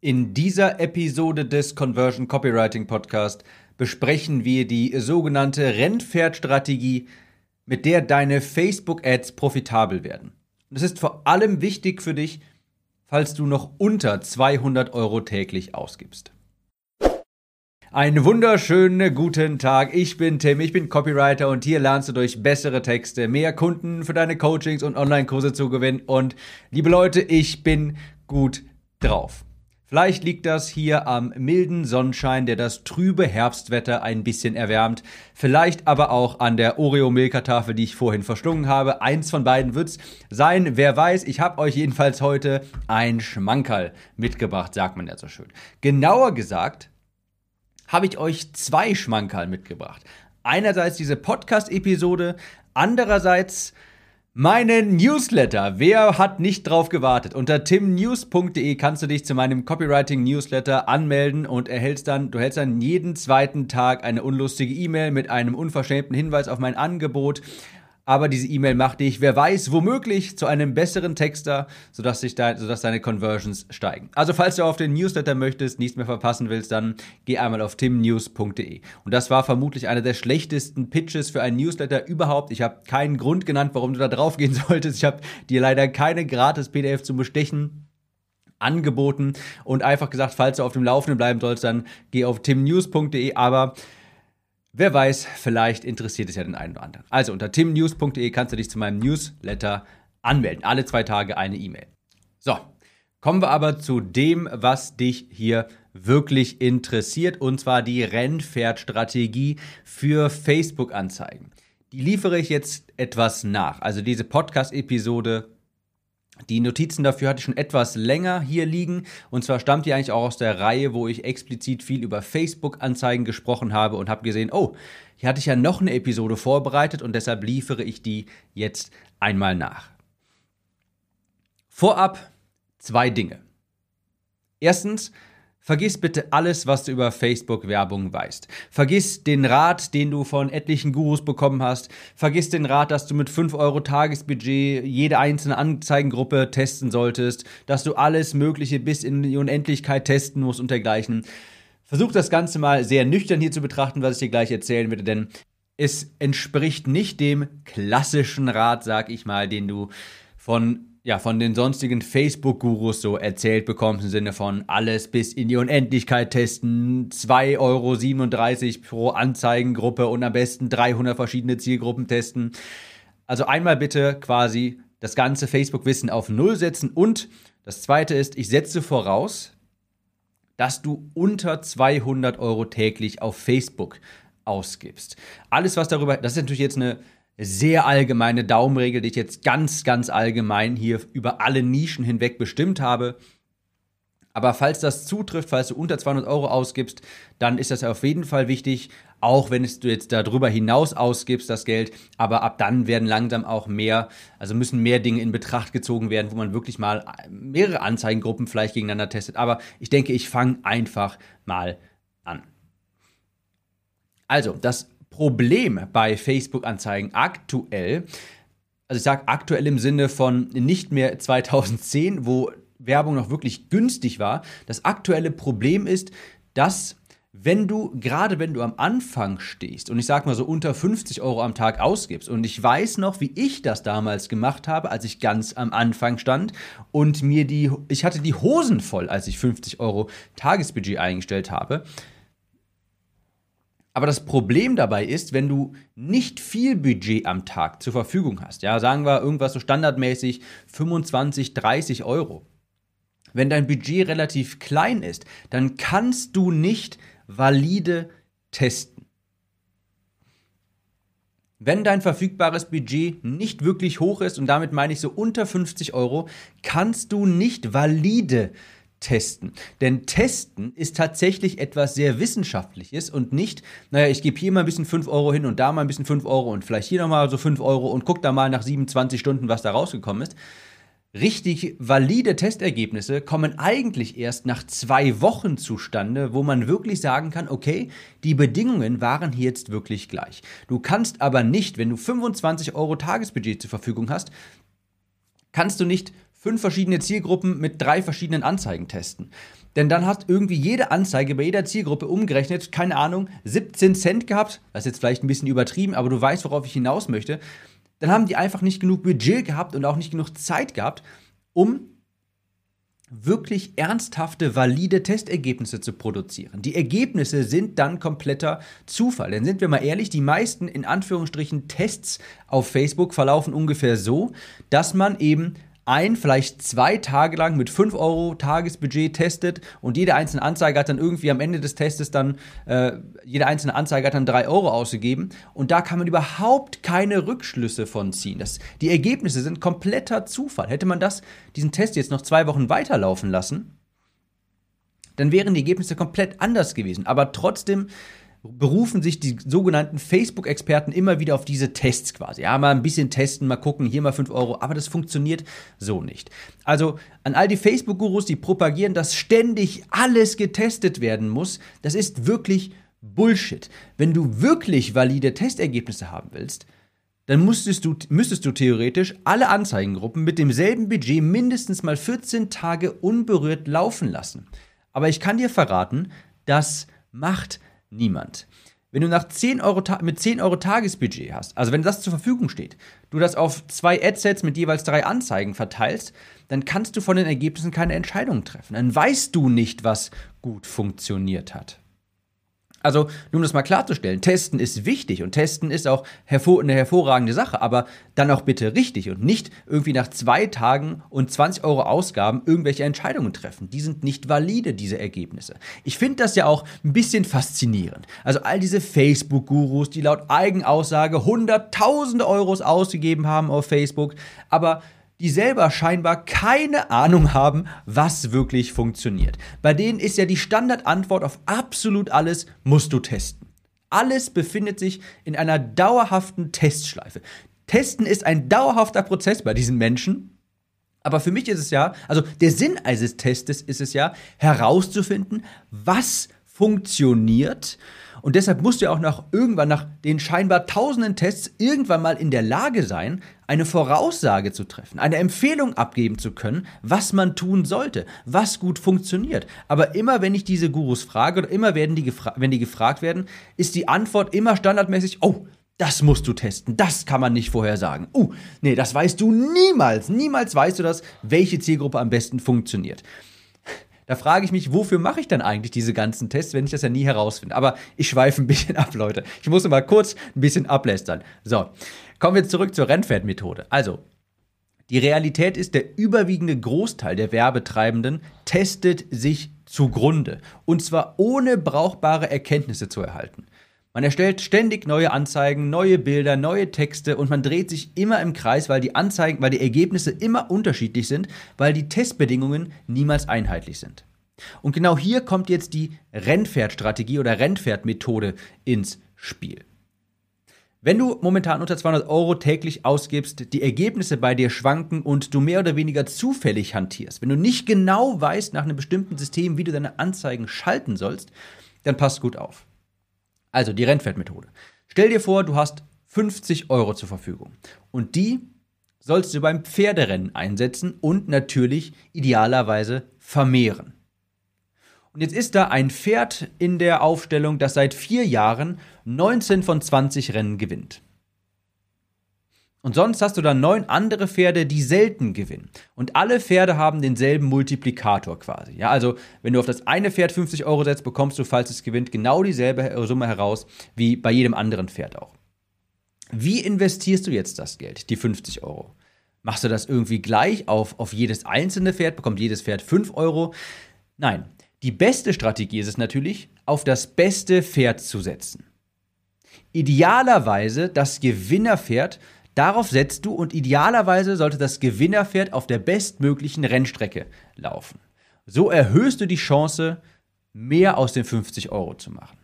In dieser Episode des Conversion Copywriting Podcast besprechen wir die sogenannte Rennpferdstrategie, mit der deine Facebook-Ads profitabel werden. Und es ist vor allem wichtig für dich, falls du noch unter 200 Euro täglich ausgibst. Einen wunderschönen guten Tag. Ich bin Tim, ich bin Copywriter und hier lernst du durch bessere Texte mehr Kunden für deine Coachings und Online-Kurse zu gewinnen. Und liebe Leute, ich bin gut drauf. Vielleicht liegt das hier am milden Sonnenschein, der das trübe Herbstwetter ein bisschen erwärmt. Vielleicht aber auch an der Oreo-Milka-Tafel, die ich vorhin verschlungen habe. Eins von beiden wird's sein. Wer weiß, ich habe euch jedenfalls heute ein Schmankerl mitgebracht, sagt man ja so schön. Genauer gesagt habe ich euch zwei Schmankerl mitgebracht. Einerseits diese Podcast-Episode, andererseits Meinen Newsletter. Wer hat nicht drauf gewartet? Unter timnews.de kannst du dich zu meinem Copywriting Newsletter anmelden und erhältst dann, du hältst dann jeden zweiten Tag eine unlustige E-Mail mit einem unverschämten Hinweis auf mein Angebot aber diese E-Mail macht dich, wer weiß, womöglich zu einem besseren Texter, sodass, sich da, sodass deine Conversions steigen. Also falls du auf den Newsletter möchtest, nichts mehr verpassen willst, dann geh einmal auf timnews.de. Und das war vermutlich einer der schlechtesten Pitches für einen Newsletter überhaupt. Ich habe keinen Grund genannt, warum du da drauf gehen solltest. Ich habe dir leider keine gratis PDF zum Bestechen angeboten und einfach gesagt, falls du auf dem Laufenden bleiben sollst, dann geh auf timnews.de, aber Wer weiß, vielleicht interessiert es ja den einen oder anderen. Also unter timnews.de kannst du dich zu meinem Newsletter anmelden. Alle zwei Tage eine E-Mail. So, kommen wir aber zu dem, was dich hier wirklich interessiert, und zwar die Rennpferdstrategie für Facebook-Anzeigen. Die liefere ich jetzt etwas nach. Also diese Podcast-Episode die Notizen dafür hatte ich schon etwas länger hier liegen. Und zwar stammt die eigentlich auch aus der Reihe, wo ich explizit viel über Facebook-Anzeigen gesprochen habe und habe gesehen, oh, hier hatte ich ja noch eine Episode vorbereitet und deshalb liefere ich die jetzt einmal nach. Vorab zwei Dinge. Erstens, Vergiss bitte alles, was du über Facebook-Werbung weißt. Vergiss den Rat, den du von etlichen Gurus bekommen hast. Vergiss den Rat, dass du mit 5 Euro Tagesbudget jede einzelne Anzeigengruppe testen solltest, dass du alles Mögliche bis in die Unendlichkeit testen musst und dergleichen. Versuch das Ganze mal sehr nüchtern hier zu betrachten, was ich dir gleich erzählen werde, denn es entspricht nicht dem klassischen Rat, sag ich mal, den du von ja, von den sonstigen Facebook-Gurus so erzählt bekommst, im Sinne von alles bis in die Unendlichkeit testen, 2,37 Euro pro Anzeigengruppe und am besten 300 verschiedene Zielgruppen testen. Also einmal bitte quasi das ganze Facebook-Wissen auf Null setzen und das zweite ist, ich setze voraus, dass du unter 200 Euro täglich auf Facebook ausgibst. Alles, was darüber, das ist natürlich jetzt eine sehr allgemeine Daumenregel, die ich jetzt ganz, ganz allgemein hier über alle Nischen hinweg bestimmt habe. Aber falls das zutrifft, falls du unter 200 Euro ausgibst, dann ist das auf jeden Fall wichtig, auch wenn du jetzt darüber hinaus ausgibst, das Geld. Aber ab dann werden langsam auch mehr, also müssen mehr Dinge in Betracht gezogen werden, wo man wirklich mal mehrere Anzeigengruppen vielleicht gegeneinander testet. Aber ich denke, ich fange einfach mal an. Also, das Problem bei Facebook-Anzeigen aktuell, also ich sage aktuell im Sinne von nicht mehr 2010, wo Werbung noch wirklich günstig war. Das aktuelle Problem ist, dass wenn du, gerade wenn du am Anfang stehst und ich sag mal so unter 50 Euro am Tag ausgibst und ich weiß noch, wie ich das damals gemacht habe, als ich ganz am Anfang stand und mir die, ich hatte die Hosen voll, als ich 50 Euro Tagesbudget eingestellt habe, aber das Problem dabei ist, wenn du nicht viel Budget am Tag zur Verfügung hast, ja, sagen wir irgendwas so standardmäßig 25, 30 Euro. Wenn dein Budget relativ klein ist, dann kannst du nicht valide testen. Wenn dein verfügbares Budget nicht wirklich hoch ist, und damit meine ich so unter 50 Euro, kannst du nicht valide testen testen. Denn testen ist tatsächlich etwas sehr Wissenschaftliches und nicht, naja, ich gebe hier mal ein bisschen 5 Euro hin und da mal ein bisschen 5 Euro und vielleicht hier nochmal so 5 Euro und guck da mal nach 27 Stunden, was da rausgekommen ist. Richtig valide Testergebnisse kommen eigentlich erst nach zwei Wochen zustande, wo man wirklich sagen kann, okay, die Bedingungen waren hier jetzt wirklich gleich. Du kannst aber nicht, wenn du 25 Euro Tagesbudget zur Verfügung hast, kannst du nicht fünf verschiedene Zielgruppen mit drei verschiedenen Anzeigen testen. Denn dann hast irgendwie jede Anzeige bei jeder Zielgruppe umgerechnet, keine Ahnung, 17 Cent gehabt. Das ist jetzt vielleicht ein bisschen übertrieben, aber du weißt, worauf ich hinaus möchte. Dann haben die einfach nicht genug Budget gehabt und auch nicht genug Zeit gehabt, um wirklich ernsthafte, valide Testergebnisse zu produzieren. Die Ergebnisse sind dann kompletter Zufall. Denn sind wir mal ehrlich, die meisten in Anführungsstrichen Tests auf Facebook verlaufen ungefähr so, dass man eben ein, vielleicht zwei Tage lang mit 5 Euro Tagesbudget testet und jede einzelne Anzeige hat dann irgendwie am Ende des Testes dann, äh, jede einzelne Anzeige hat dann 3 Euro ausgegeben und da kann man überhaupt keine Rückschlüsse von ziehen. Das, die Ergebnisse sind kompletter Zufall. Hätte man das, diesen Test jetzt noch zwei Wochen weiterlaufen lassen, dann wären die Ergebnisse komplett anders gewesen. Aber trotzdem berufen sich die sogenannten Facebook-Experten immer wieder auf diese Tests quasi. Ja, mal ein bisschen testen, mal gucken, hier mal 5 Euro, aber das funktioniert so nicht. Also an all die Facebook-Gurus, die propagieren, dass ständig alles getestet werden muss, das ist wirklich Bullshit. Wenn du wirklich valide Testergebnisse haben willst, dann müsstest du, müsstest du theoretisch alle Anzeigengruppen mit demselben Budget mindestens mal 14 Tage unberührt laufen lassen. Aber ich kann dir verraten, das macht Niemand. Wenn du nach 10 Euro mit 10 Euro Tagesbudget hast, also wenn das zur Verfügung steht, du das auf zwei Adsets mit jeweils drei Anzeigen verteilst, dann kannst du von den Ergebnissen keine Entscheidung treffen. Dann weißt du nicht, was gut funktioniert hat. Also, nur um das mal klarzustellen, testen ist wichtig und testen ist auch hervor eine hervorragende Sache, aber dann auch bitte richtig und nicht irgendwie nach zwei Tagen und 20 Euro Ausgaben irgendwelche Entscheidungen treffen. Die sind nicht valide, diese Ergebnisse. Ich finde das ja auch ein bisschen faszinierend. Also all diese Facebook-Gurus, die laut Eigenaussage hunderttausende Euros ausgegeben haben auf Facebook, aber die selber scheinbar keine Ahnung haben, was wirklich funktioniert. Bei denen ist ja die Standardantwort auf absolut alles, musst du testen. Alles befindet sich in einer dauerhaften Testschleife. Testen ist ein dauerhafter Prozess bei diesen Menschen. Aber für mich ist es ja, also der Sinn eines Testes ist es ja, herauszufinden, was funktioniert und deshalb musst du ja auch nach irgendwann nach den scheinbar tausenden Tests irgendwann mal in der Lage sein, eine Voraussage zu treffen, eine Empfehlung abgeben zu können, was man tun sollte, was gut funktioniert. Aber immer wenn ich diese Gurus frage oder immer werden die wenn die gefragt werden, ist die Antwort immer standardmäßig, oh, das musst du testen. Das kann man nicht vorher sagen. Uh, nee, das weißt du niemals. Niemals weißt du das, welche Zielgruppe am besten funktioniert. Da frage ich mich, wofür mache ich dann eigentlich diese ganzen Tests, wenn ich das ja nie herausfinde? Aber ich schweife ein bisschen ab, Leute. Ich muss mal kurz ein bisschen ablästern. So, kommen wir zurück zur Rennpferdmethode. Also, die Realität ist, der überwiegende Großteil der Werbetreibenden testet sich zugrunde. Und zwar ohne brauchbare Erkenntnisse zu erhalten. Man erstellt ständig neue Anzeigen, neue Bilder, neue Texte und man dreht sich immer im Kreis, weil die Anzeigen, weil die Ergebnisse immer unterschiedlich sind, weil die Testbedingungen niemals einheitlich sind. Und genau hier kommt jetzt die Rennpferdstrategie oder Rennpferdmethode ins Spiel. Wenn du momentan unter 200 Euro täglich ausgibst, die Ergebnisse bei dir schwanken und du mehr oder weniger zufällig hantierst, wenn du nicht genau weißt nach einem bestimmten System, wie du deine Anzeigen schalten sollst, dann passt gut auf. Also die Rennpferdmethode. Stell dir vor, du hast 50 Euro zur Verfügung und die sollst du beim Pferderennen einsetzen und natürlich idealerweise vermehren. Und jetzt ist da ein Pferd in der Aufstellung, das seit vier Jahren 19 von 20 Rennen gewinnt. Und sonst hast du dann neun andere Pferde, die selten gewinnen. Und alle Pferde haben denselben Multiplikator quasi. Ja, also wenn du auf das eine Pferd 50 Euro setzt, bekommst du, falls es gewinnt, genau dieselbe Summe heraus wie bei jedem anderen Pferd auch. Wie investierst du jetzt das Geld, die 50 Euro? Machst du das irgendwie gleich auf, auf jedes einzelne Pferd? Bekommt jedes Pferd 5 Euro? Nein, die beste Strategie ist es natürlich, auf das beste Pferd zu setzen. Idealerweise das Gewinnerpferd. Darauf setzt du und idealerweise sollte das Gewinnerpferd auf der bestmöglichen Rennstrecke laufen. So erhöhst du die Chance, mehr aus den 50 Euro zu machen.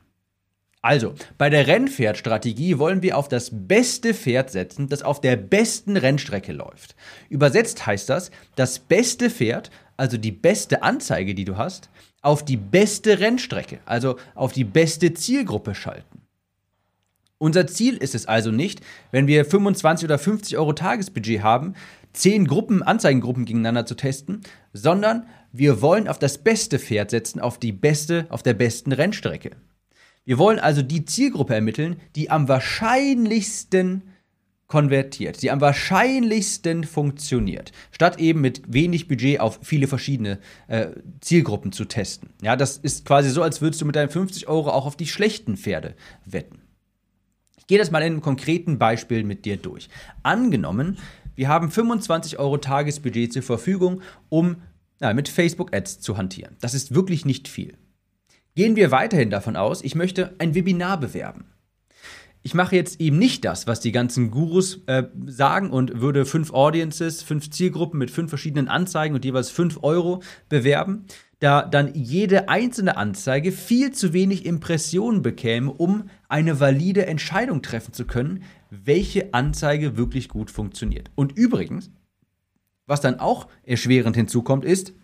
Also, bei der Rennpferdstrategie wollen wir auf das beste Pferd setzen, das auf der besten Rennstrecke läuft. Übersetzt heißt das, das beste Pferd, also die beste Anzeige, die du hast, auf die beste Rennstrecke, also auf die beste Zielgruppe schalten. Unser Ziel ist es also nicht, wenn wir 25 oder 50 Euro Tagesbudget haben, 10 Gruppen, Anzeigengruppen gegeneinander zu testen, sondern Wir wollen auf das beste Pferd setzen, auf die beste, auf der besten Rennstrecke. Wir wollen also die Zielgruppe ermitteln, die am wahrscheinlichsten konvertiert, die am wahrscheinlichsten funktioniert, statt eben mit wenig Budget auf viele verschiedene äh, Zielgruppen zu testen. Ja, das ist quasi so, als würdest du mit deinen 50 Euro auch auf die schlechten Pferde wetten. Ich gehe das mal in einem konkreten Beispiel mit dir durch. Angenommen, wir haben 25 Euro Tagesbudget zur Verfügung, um ja, mit Facebook-Ads zu hantieren. Das ist wirklich nicht viel. Gehen wir weiterhin davon aus, ich möchte ein Webinar bewerben. Ich mache jetzt eben nicht das, was die ganzen Gurus äh, sagen und würde fünf Audiences, fünf Zielgruppen mit fünf verschiedenen Anzeigen und jeweils fünf Euro bewerben, da dann jede einzelne Anzeige viel zu wenig Impressionen bekäme, um eine valide Entscheidung treffen zu können, welche Anzeige wirklich gut funktioniert. Und übrigens, was dann auch erschwerend hinzukommt, ist,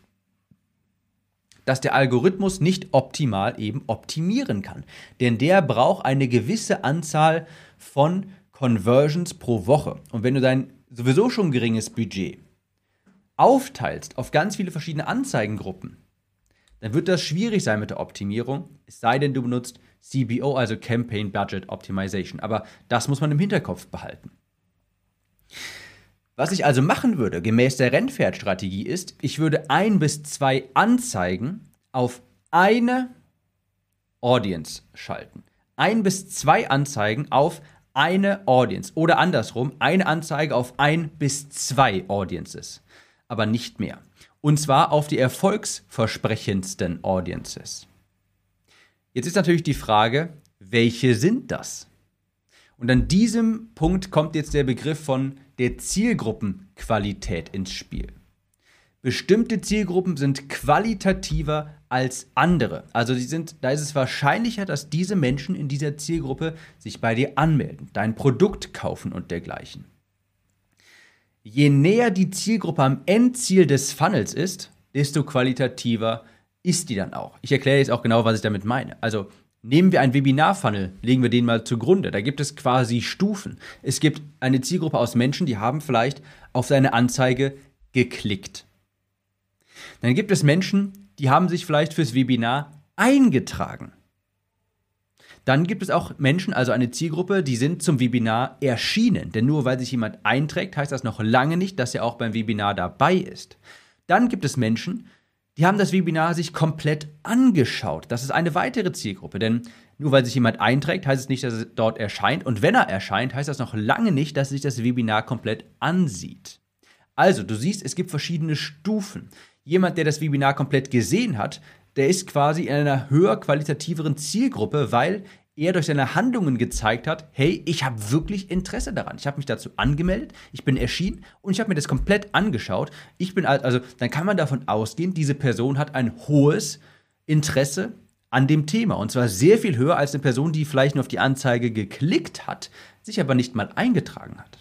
dass der Algorithmus nicht optimal eben optimieren kann. Denn der braucht eine gewisse Anzahl von Conversions pro Woche. Und wenn du dein sowieso schon geringes Budget aufteilst auf ganz viele verschiedene Anzeigengruppen, dann wird das schwierig sein mit der Optimierung, es sei denn, du benutzt CBO, also Campaign Budget Optimization. Aber das muss man im Hinterkopf behalten. Was ich also machen würde, gemäß der Rennpferdstrategie, ist, ich würde ein bis zwei Anzeigen auf eine Audience schalten. Ein bis zwei Anzeigen auf eine Audience. Oder andersrum, eine Anzeige auf ein bis zwei Audiences. Aber nicht mehr. Und zwar auf die erfolgsversprechendsten Audiences. Jetzt ist natürlich die Frage, welche sind das? Und an diesem Punkt kommt jetzt der Begriff von der Zielgruppenqualität ins Spiel. Bestimmte Zielgruppen sind qualitativer als andere. Also sie sind, da ist es wahrscheinlicher, dass diese Menschen in dieser Zielgruppe sich bei dir anmelden, dein Produkt kaufen und dergleichen. Je näher die Zielgruppe am Endziel des Funnels ist, desto qualitativer ist die dann auch. Ich erkläre jetzt auch genau, was ich damit meine. Also nehmen wir einen Webinar-Funnel, legen wir den mal zugrunde. Da gibt es quasi Stufen. Es gibt eine Zielgruppe aus Menschen, die haben vielleicht auf seine Anzeige geklickt. Dann gibt es Menschen, die haben sich vielleicht fürs Webinar eingetragen. Dann gibt es auch Menschen, also eine Zielgruppe, die sind zum Webinar erschienen. Denn nur weil sich jemand einträgt, heißt das noch lange nicht, dass er auch beim Webinar dabei ist. Dann gibt es Menschen, die haben das Webinar sich komplett angeschaut. Das ist eine weitere Zielgruppe, denn nur weil sich jemand einträgt, heißt es nicht, dass er dort erscheint. Und wenn er erscheint, heißt das noch lange nicht, dass er sich das Webinar komplett ansieht. Also, du siehst, es gibt verschiedene Stufen. Jemand, der das Webinar komplett gesehen hat, der ist quasi in einer höher qualitativeren Zielgruppe, weil er durch seine Handlungen gezeigt hat, hey, ich habe wirklich Interesse daran. Ich habe mich dazu angemeldet, ich bin erschienen und ich habe mir das komplett angeschaut. Ich bin also, dann kann man davon ausgehen, diese Person hat ein hohes Interesse an dem Thema und zwar sehr viel höher als eine Person, die vielleicht nur auf die Anzeige geklickt hat, sich aber nicht mal eingetragen hat.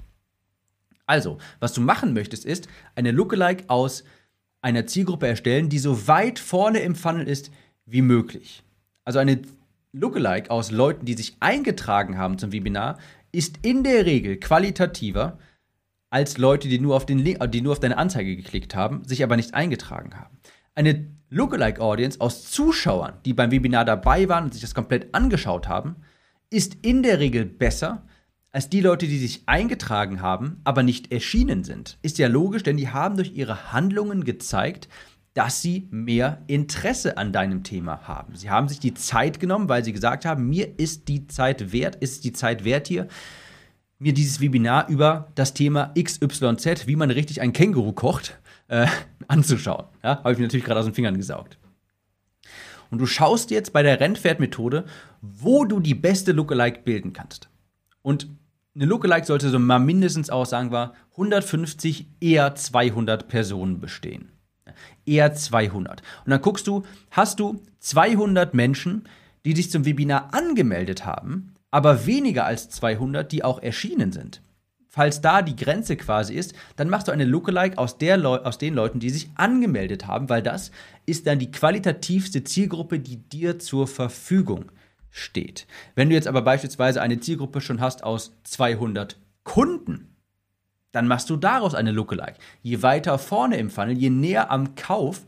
Also, was du machen möchtest, ist eine Lookalike aus einer Zielgruppe erstellen, die so weit vorne im Funnel ist wie möglich. Also eine Lookalike aus Leuten, die sich eingetragen haben zum Webinar, ist in der Regel qualitativer als Leute, die nur auf, den Link, die nur auf deine Anzeige geklickt haben, sich aber nicht eingetragen haben. Eine Lookalike-Audience aus Zuschauern, die beim Webinar dabei waren und sich das komplett angeschaut haben, ist in der Regel besser als die Leute, die sich eingetragen haben, aber nicht erschienen sind. Ist ja logisch, denn die haben durch ihre Handlungen gezeigt, dass sie mehr Interesse an deinem Thema haben. Sie haben sich die Zeit genommen, weil sie gesagt haben, mir ist die Zeit wert, ist die Zeit wert hier, mir dieses Webinar über das Thema XYZ, wie man richtig ein Känguru kocht, äh, anzuschauen. Ja, habe ich mir natürlich gerade aus den Fingern gesaugt. Und du schaust jetzt bei der Rennpferd-Methode, wo du die beste Lookalike bilden kannst. Und eine Lookalike sollte so mal mindestens aus, sagen wir, 150, eher 200 Personen bestehen. Eher 200. Und dann guckst du, hast du 200 Menschen, die sich zum Webinar angemeldet haben, aber weniger als 200, die auch erschienen sind. Falls da die Grenze quasi ist, dann machst du eine Lookalike aus, aus den Leuten, die sich angemeldet haben, weil das ist dann die qualitativste Zielgruppe, die dir zur Verfügung steht. Wenn du jetzt aber beispielsweise eine Zielgruppe schon hast aus 200 Kunden, dann machst du daraus eine Lookalike. Je weiter vorne im Funnel, je näher am Kauf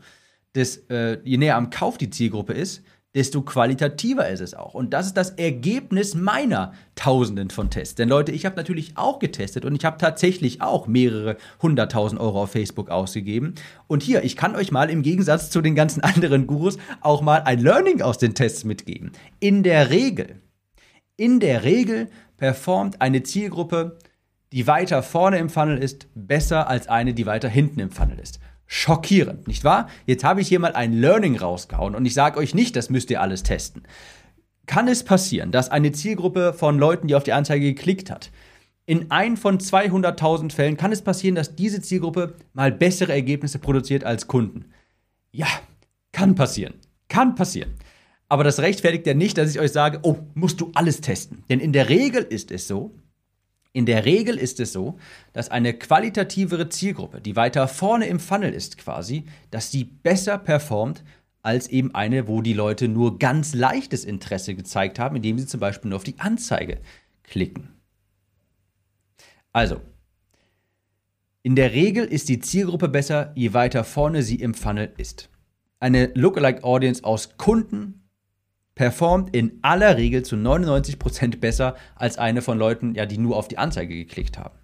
des, äh, je näher am Kauf die Zielgruppe ist, desto qualitativer ist es auch. Und das ist das Ergebnis meiner Tausenden von Tests. Denn Leute, ich habe natürlich auch getestet und ich habe tatsächlich auch mehrere hunderttausend Euro auf Facebook ausgegeben. Und hier, ich kann euch mal im Gegensatz zu den ganzen anderen Gurus auch mal ein Learning aus den Tests mitgeben. In der Regel, in der Regel performt eine Zielgruppe, die weiter vorne im Funnel ist, besser als eine, die weiter hinten im Funnel ist schockierend, nicht wahr? Jetzt habe ich hier mal ein Learning rausgehauen und ich sage euch nicht, das müsst ihr alles testen. Kann es passieren, dass eine Zielgruppe von Leuten, die auf die Anzeige geklickt hat, in ein von 200.000 Fällen kann es passieren, dass diese Zielgruppe mal bessere Ergebnisse produziert als Kunden? Ja, kann passieren. Kann passieren. Aber das rechtfertigt ja nicht, dass ich euch sage, oh, musst du alles testen. Denn in der Regel ist es so, in der Regel ist es so, dass eine qualitativere Zielgruppe, die weiter vorne im Funnel ist quasi, dass die besser performt als eben eine, wo die Leute nur ganz leichtes Interesse gezeigt haben, indem sie zum Beispiel nur auf die Anzeige klicken. Also, in der Regel ist die Zielgruppe besser, je weiter vorne sie im Funnel ist. Eine Lookalike Audience aus Kunden, performt in aller Regel zu 99% besser als eine von Leuten, ja, die nur auf die Anzeige geklickt haben.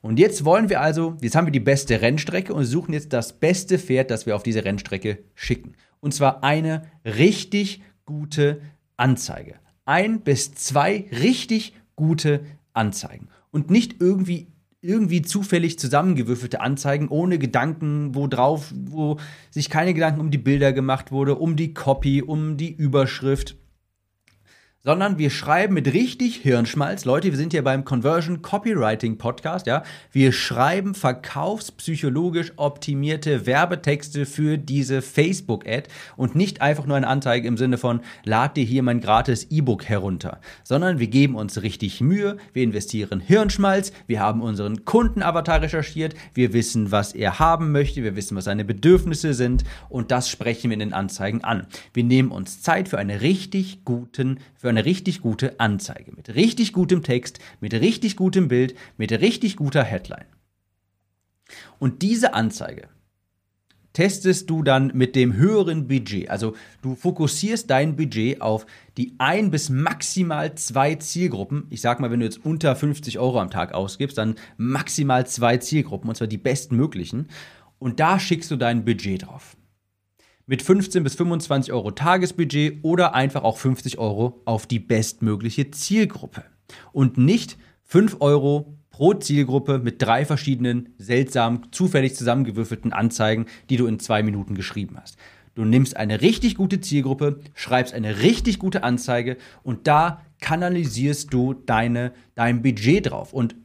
Und jetzt wollen wir also, jetzt haben wir die beste Rennstrecke und suchen jetzt das beste Pferd, das wir auf diese Rennstrecke schicken. Und zwar eine richtig gute Anzeige. Ein bis zwei richtig gute Anzeigen. Und nicht irgendwie irgendwie zufällig zusammengewürfelte Anzeigen ohne Gedanken, wo drauf, wo sich keine Gedanken um die Bilder gemacht wurde, um die Copy, um die Überschrift sondern wir schreiben mit richtig Hirnschmalz. Leute, wir sind hier beim Conversion Copywriting Podcast, ja. Wir schreiben verkaufspsychologisch optimierte Werbetexte für diese Facebook-Ad und nicht einfach nur eine Anzeige im Sinne von, lad dir hier mein gratis E-Book herunter, sondern wir geben uns richtig Mühe, wir investieren Hirnschmalz, wir haben unseren Kundenavatar recherchiert, wir wissen, was er haben möchte, wir wissen, was seine Bedürfnisse sind und das sprechen wir in den Anzeigen an. Wir nehmen uns Zeit für einen richtig guten, für für eine richtig gute Anzeige. Mit richtig gutem Text, mit richtig gutem Bild, mit richtig guter Headline. Und diese Anzeige testest du dann mit dem höheren Budget. Also du fokussierst dein Budget auf die ein bis maximal zwei Zielgruppen. Ich sag mal, wenn du jetzt unter 50 Euro am Tag ausgibst, dann maximal zwei Zielgruppen, und zwar die bestmöglichen. Und da schickst du dein Budget drauf mit 15 bis 25 Euro Tagesbudget oder einfach auch 50 Euro auf die bestmögliche Zielgruppe. Und nicht 5 Euro pro Zielgruppe mit drei verschiedenen seltsam zufällig zusammengewürfelten Anzeigen, die du in zwei Minuten geschrieben hast. Du nimmst eine richtig gute Zielgruppe, schreibst eine richtig gute Anzeige und da kanalisierst du deine, dein Budget drauf und,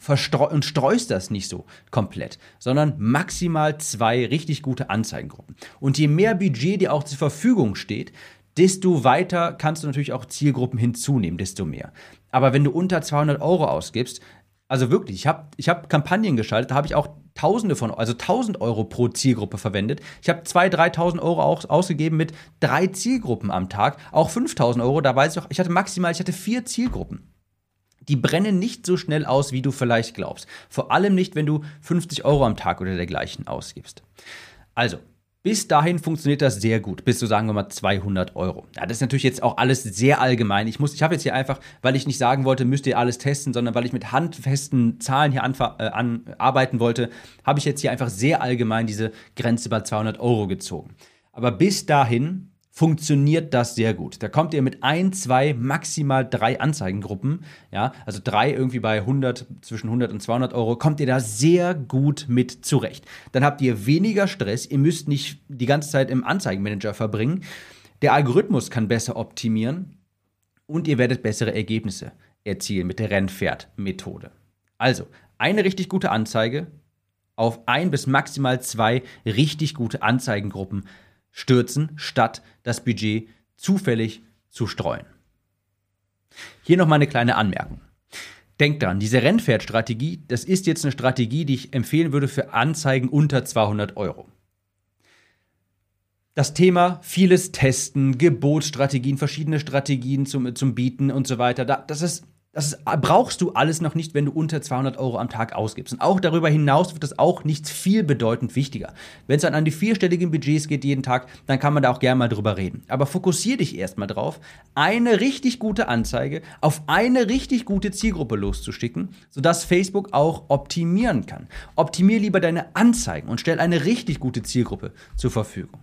und streust das nicht so komplett, sondern maximal zwei richtig gute Anzeigengruppen. Und je mehr Budget dir auch zur Verfügung steht, desto weiter kannst du natürlich auch Zielgruppen hinzunehmen, desto mehr. Aber wenn du unter 200 Euro ausgibst, also wirklich, ich habe ich hab Kampagnen geschaltet, da habe ich auch Tausende von, also 1000 Euro pro Zielgruppe verwendet. Ich habe 2.000, 3.000 Euro auch ausgegeben mit drei Zielgruppen am Tag. Auch 5.000 Euro, da weiß ich auch, ich hatte maximal, ich hatte vier Zielgruppen. Die brennen nicht so schnell aus, wie du vielleicht glaubst. Vor allem nicht, wenn du 50 Euro am Tag oder dergleichen ausgibst. Also, bis dahin funktioniert das sehr gut, bis zu sagen wir mal 200 Euro. Ja, das ist natürlich jetzt auch alles sehr allgemein. Ich muss, ich habe jetzt hier einfach, weil ich nicht sagen wollte, müsst ihr alles testen, sondern weil ich mit handfesten Zahlen hier äh, an, arbeiten wollte, habe ich jetzt hier einfach sehr allgemein diese Grenze bei 200 Euro gezogen. Aber bis dahin funktioniert das sehr gut. Da kommt ihr mit ein, zwei, maximal drei Anzeigengruppen, ja, also drei irgendwie bei 100, zwischen 100 und 200 Euro, kommt ihr da sehr gut mit zurecht. Dann habt ihr weniger Stress, ihr müsst nicht die ganze Zeit im Anzeigenmanager verbringen. Der Algorithmus kann besser optimieren und ihr werdet bessere Ergebnisse erzielen mit der Rennpferd-Methode. Also, eine richtig gute Anzeige auf ein bis maximal zwei richtig gute Anzeigengruppen stürzen, statt das Budget zufällig zu streuen. Hier noch mal eine kleine Anmerkung. Denkt dran, diese Rennpferdstrategie, das ist jetzt eine Strategie, die ich empfehlen würde für Anzeigen unter 200 Euro. Das Thema vieles testen, Gebotsstrategien, verschiedene Strategien zum, zum Bieten und so weiter, das ist Das brauchst du alles noch nicht, wenn du unter 200 Euro am Tag ausgibst. Und auch darüber hinaus wird das auch nicht viel bedeutend wichtiger. Wenn es dann an die vierstelligen Budgets geht jeden Tag, dann kann man da auch gerne mal drüber reden. Aber fokussier dich erstmal drauf, eine richtig gute Anzeige auf eine richtig gute Zielgruppe loszuschicken, sodass Facebook auch optimieren kann. Optimier lieber deine Anzeigen und stell eine richtig gute Zielgruppe zur Verfügung.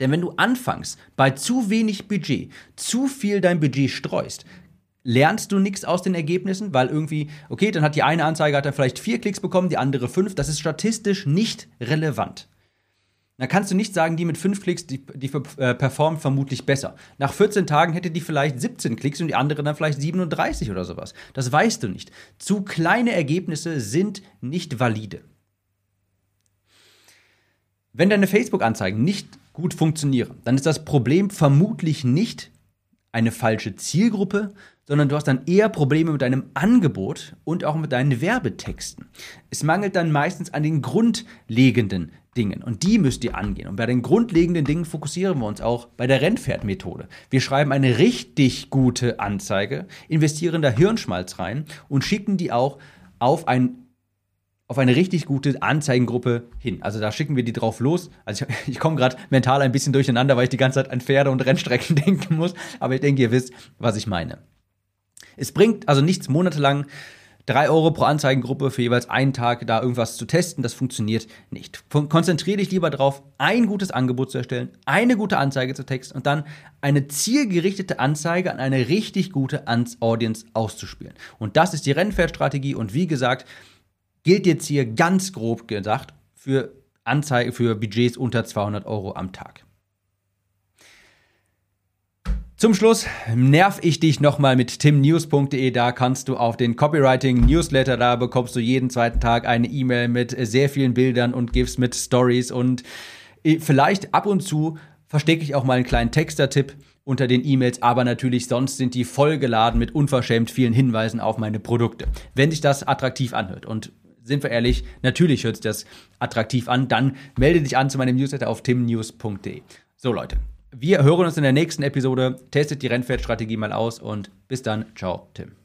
Denn wenn du anfängst, bei zu wenig Budget, zu viel dein Budget streust, lernst du nichts aus den Ergebnissen, weil irgendwie, okay, dann hat die eine Anzeige hat dann vielleicht vier Klicks bekommen, die andere fünf. Das ist statistisch nicht relevant. Dann kannst du nicht sagen, die mit fünf Klicks, die, die äh, performt vermutlich besser. Nach 14 Tagen hätte die vielleicht 17 Klicks und die andere dann vielleicht 37 oder sowas. Das weißt du nicht. Zu kleine Ergebnisse sind nicht valide. Wenn deine Facebook-Anzeigen nicht gut funktionieren, dann ist das Problem vermutlich nicht eine falsche Zielgruppe, sondern du hast dann eher Probleme mit deinem Angebot und auch mit deinen Werbetexten. Es mangelt dann meistens an den grundlegenden Dingen und die müsst ihr angehen. Und bei den grundlegenden Dingen fokussieren wir uns auch bei der Rennpferd-Methode. Wir schreiben eine richtig gute Anzeige, investieren da Hirnschmalz rein und schicken die auch auf ein auf eine richtig gute Anzeigengruppe hin. Also da schicken wir die drauf los. Also ich, ich komme gerade mental ein bisschen durcheinander, weil ich die ganze Zeit an Pferde und Rennstrecken denken muss. Aber ich denke, ihr wisst, was ich meine. Es bringt also nichts monatelang 3 Euro pro Anzeigengruppe für jeweils einen Tag da irgendwas zu testen, das funktioniert nicht. Konzentriere dich lieber darauf, ein gutes Angebot zu erstellen, eine gute Anzeige zu texten und dann eine zielgerichtete Anzeige an eine richtig gute Audience auszuspielen. Und das ist die Rennpferdstrategie und wie gesagt, gilt jetzt hier ganz grob gesagt für Anzeige, für Budgets unter 200 Euro am Tag. Zum Schluss nerv ich dich nochmal mit timnews.de. Da kannst du auf den Copywriting Newsletter, da bekommst du jeden zweiten Tag eine E-Mail mit sehr vielen Bildern und GIFs mit Stories und äh, vielleicht ab und zu verstecke ich auch mal einen kleinen Texter-Tipp unter den E-Mails, aber natürlich sonst sind die vollgeladen mit unverschämt vielen Hinweisen auf meine Produkte. Wenn sich das attraktiv anhört und sind wir ehrlich, natürlich hört sich das attraktiv an, dann melde dich an zu meinem Newsletter auf timnews.de. So Leute, wir hören uns in der nächsten Episode. Testet die Rennpferdstrategie mal aus und bis dann. Ciao, Tim.